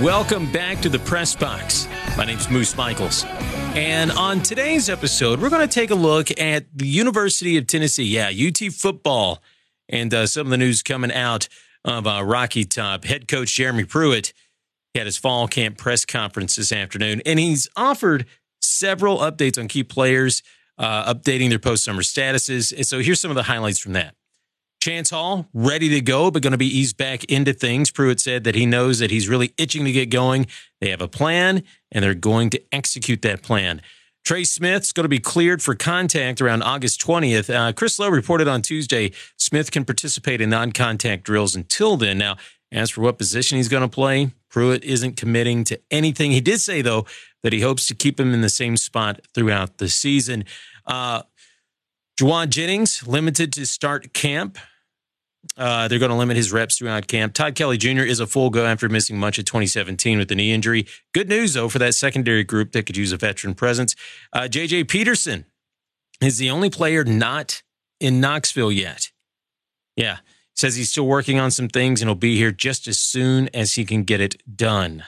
Welcome back to the Press Box. My name's Moose Michaels. And on today's episode, we're going to take a look at the University of Tennessee. Yeah, UT football and uh, some of the news coming out of uh, Rocky Top. Head coach Jeremy Pruitt had his fall camp press conference this afternoon, and he's offered several updates on key players, uh, updating their post summer statuses. And so here's some of the highlights from that. Chance Hall, ready to go, but going to be eased back into things. Pruitt said that he knows that he's really itching to get going. They have a plan, and they're going to execute that plan. Trey Smith's going to be cleared for contact around August 20th. Uh, Chris Low reported on Tuesday Smith can participate in non contact drills until then. Now, as for what position he's going to play, Pruitt isn't committing to anything. He did say, though, that he hopes to keep him in the same spot throughout the season. Uh, Jauan Jennings, limited to start camp. Uh, they're going to limit his reps throughout camp. Todd Kelly Jr. is a full go after missing much of 2017 with a knee injury. Good news, though, for that secondary group that could use a veteran presence. Uh, JJ Peterson is the only player not in Knoxville yet. Yeah. Says he's still working on some things and he'll be here just as soon as he can get it done.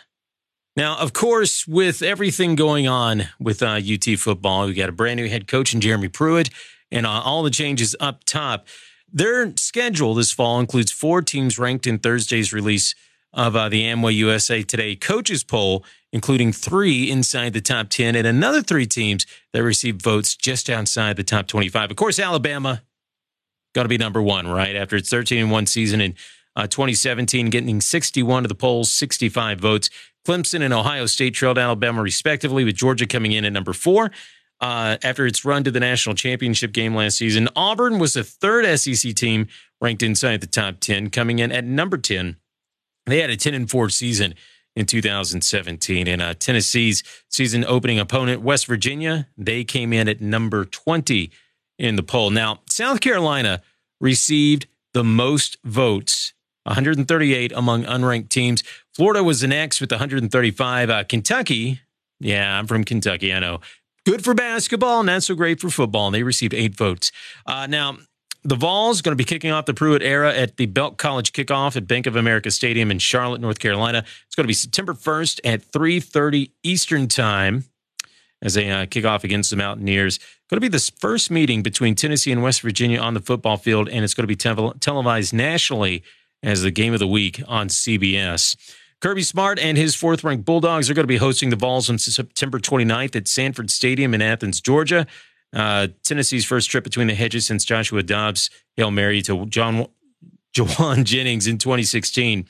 Now, of course, with everything going on with uh, UT football, we got a brand new head coach in Jeremy Pruitt and uh, all the changes up top. Their schedule this fall includes four teams ranked in Thursday's release of uh, the Amway USA Today coaches poll, including three inside the top 10 and another three teams that received votes just outside the top 25. Of course, Alabama got to be number one, right? After its 13 and 1 season in uh, 2017, getting 61 of the polls, 65 votes. Clemson and Ohio State trailed Alabama respectively, with Georgia coming in at number four uh, after its run to the national championship game last season. Auburn was the third SEC team ranked inside the top 10, coming in at number 10. They had a 10 and 4 season in 2017. And uh, Tennessee's season opening opponent, West Virginia, they came in at number 20 in the poll. Now, South Carolina received the most votes 138 among unranked teams. Florida was the next with 135. Uh, Kentucky, yeah, I'm from Kentucky, I know, good for basketball, not so great for football. And they received eight votes. Uh, now, the Vols are going to be kicking off the Pruitt era at the Belk College kickoff at Bank of America Stadium in Charlotte, North Carolina. It's going to be September 1st at 3:30 Eastern Time as they uh, kick off against the Mountaineers. Going to be the first meeting between Tennessee and West Virginia on the football field, and it's going to be te- televised nationally as the game of the week on CBS. Kirby Smart and his fourth ranked Bulldogs are going to be hosting the Vols on September 29th at Sanford Stadium in Athens, Georgia. Uh, Tennessee's first trip between the hedges since Joshua Dobbs Hail Mary to John Jauan Jennings in 2016.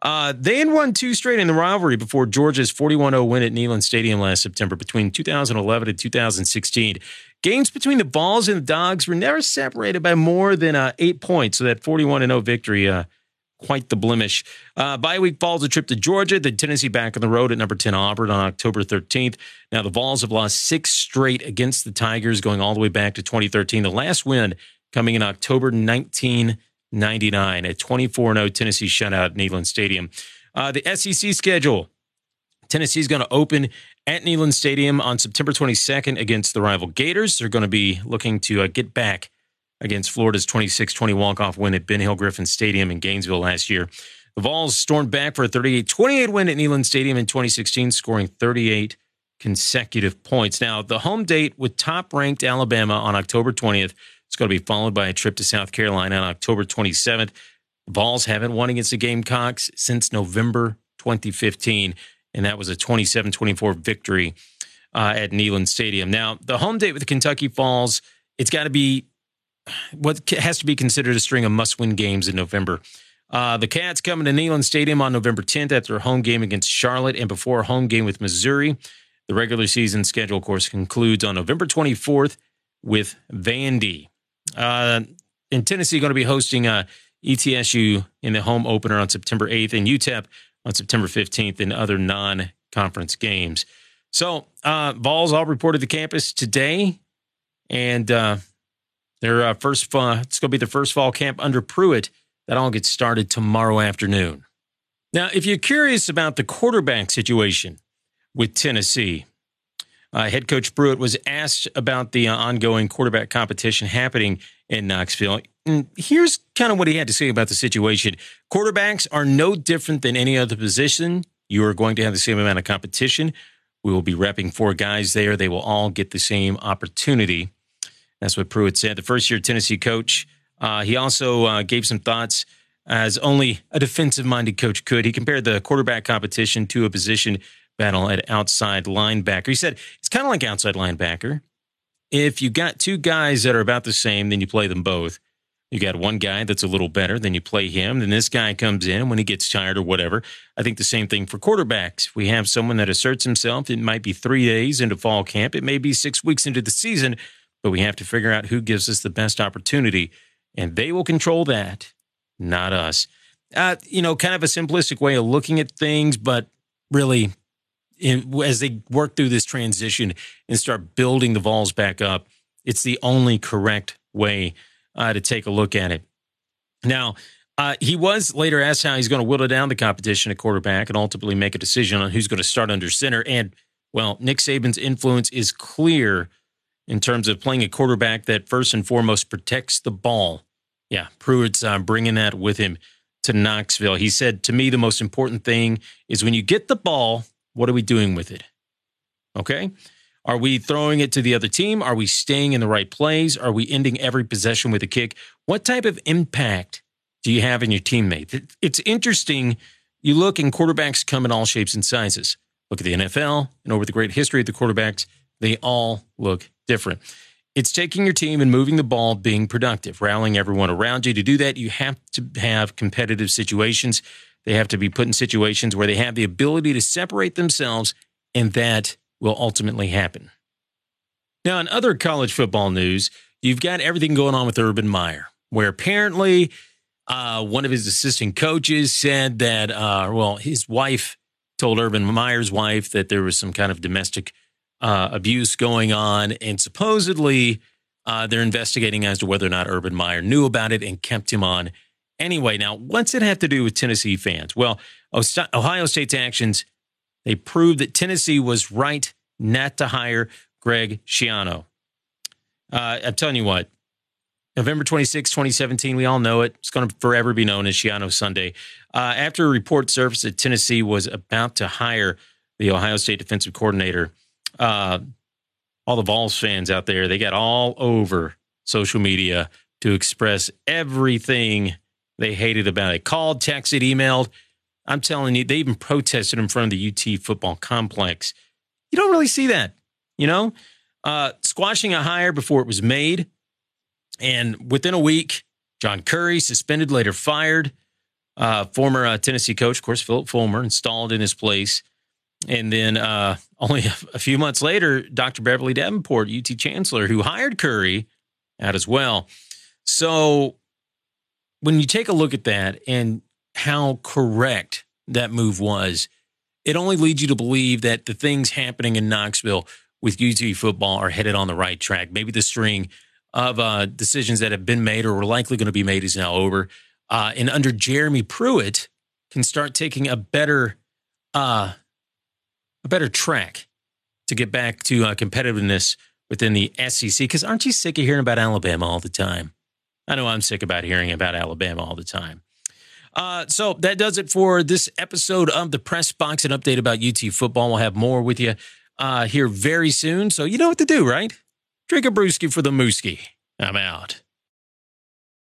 Uh, they had won two straight in the rivalry before Georgia's 41 0 win at Neyland Stadium last September between 2011 and 2016. Games between the Vols and the Dogs were never separated by more than uh, eight points, so that 41 0 victory uh, quite the blemish. Uh, bye week falls a trip to Georgia, the Tennessee back on the road at number 10 Auburn on October 13th. Now, the Vols have lost six straight against the Tigers, going all the way back to 2013. The last win coming in October 1999, a 24 0 Tennessee shutout at Neyland Stadium. Uh, the SEC schedule Tennessee is going to open at Neyland Stadium on September 22nd against the rival Gators. They're going to be looking to uh, get back against Florida's 26 20 walk off win at Ben Hill Griffin Stadium in Gainesville last year. The Vols stormed back for a 38 28 win at Neyland Stadium in 2016, scoring 38 consecutive points. Now, the home date with top ranked Alabama on October 20th is going to be followed by a trip to South Carolina on October 27th. The Vols haven't won against the Gamecocks since November 2015, and that was a 27 24 victory uh, at Neyland Stadium. Now, the home date with Kentucky Falls, it's got to be what has to be considered a string of must-win games in November. Uh, the Cats coming to Neyland Stadium on November 10th after a home game against Charlotte and before a home game with Missouri. The regular season schedule, of course, concludes on November 24th with Vandy. Uh, in Tennessee, going to be hosting uh, ETSU in the home opener on September 8th and UTEP on September 15th in other non-conference games. So, uh, Vols all reported to campus today, and uh, their uh, first, it's going to be the first fall camp under Pruitt. That all gets started tomorrow afternoon. Now, if you're curious about the quarterback situation with Tennessee, uh, head coach Pruitt was asked about the uh, ongoing quarterback competition happening in Knoxville. And here's kind of what he had to say about the situation. Quarterbacks are no different than any other position. you are going to have the same amount of competition. We will be repping four guys there. They will all get the same opportunity. That's what Pruitt said. The first year Tennessee coach. Uh, he also uh, gave some thoughts as only a defensive minded coach could. He compared the quarterback competition to a position battle at outside linebacker. He said it's kind of like outside linebacker. If you got two guys that are about the same, then you play them both. You got one guy that's a little better, then you play him. Then this guy comes in when he gets tired or whatever. I think the same thing for quarterbacks. We have someone that asserts himself. It might be three days into fall camp, it may be six weeks into the season, but we have to figure out who gives us the best opportunity. And they will control that, not us. Uh, you know, kind of a simplistic way of looking at things, but really, in, as they work through this transition and start building the Vols back up, it's the only correct way uh, to take a look at it. Now, uh, he was later asked how he's going to whittle down the competition at quarterback and ultimately make a decision on who's going to start under center. And, well, Nick Saban's influence is clear in terms of playing a quarterback that first and foremost protects the ball. Yeah, Pruitt's uh, bringing that with him to Knoxville. He said, To me, the most important thing is when you get the ball, what are we doing with it? Okay. Are we throwing it to the other team? Are we staying in the right plays? Are we ending every possession with a kick? What type of impact do you have in your teammate? It's interesting. You look and quarterbacks come in all shapes and sizes. Look at the NFL and over the great history of the quarterbacks, they all look different. It's taking your team and moving the ball, being productive, rallying everyone around you. To do that, you have to have competitive situations. They have to be put in situations where they have the ability to separate themselves, and that will ultimately happen. Now, in other college football news, you've got everything going on with Urban Meyer, where apparently uh, one of his assistant coaches said that, uh, well, his wife told Urban Meyer's wife that there was some kind of domestic uh, abuse going on, and supposedly uh, they're investigating as to whether or not Urban Meyer knew about it and kept him on anyway. Now, what's it have to do with Tennessee fans? Well, Ohio State's actions they proved that Tennessee was right not to hire Greg Schiano. Uh, I'm telling you what, November 26, 2017, we all know it. It's going to forever be known as Schiano Sunday. Uh, after a report surfaced that Tennessee was about to hire the Ohio State defensive coordinator, uh, all the Vols fans out there, they got all over social media to express everything they hated about it. Called, texted, emailed. I'm telling you, they even protested in front of the UT football complex. You don't really see that, you know? Uh, squashing a hire before it was made. And within a week, John Currie suspended, later fired. Uh, former uh, Tennessee coach, of course, Phillip Fulmer, installed in his place. And then uh, only a, few months later, Dr. Beverly Davenport, UT chancellor, who hired Currie out as well. So when you take a look at that and how correct that move was, it only leads you to believe that the things happening in Knoxville with UT football are headed on the right track. Maybe the string of uh, decisions that have been made or were likely going to be made is now over. Uh, and under Jeremy Pruitt, can start taking a better, uh, a better track to get back to uh, competitiveness within the SEC. Because aren't you sick of hearing about Alabama all the time? I know I'm sick about hearing about Alabama all the time. Uh, so that does it for this episode of the Press Box. An update about UT football. We'll have more with you uh, here very soon. So you know what to do, right? Drink a brewski for the mooski. I'm out.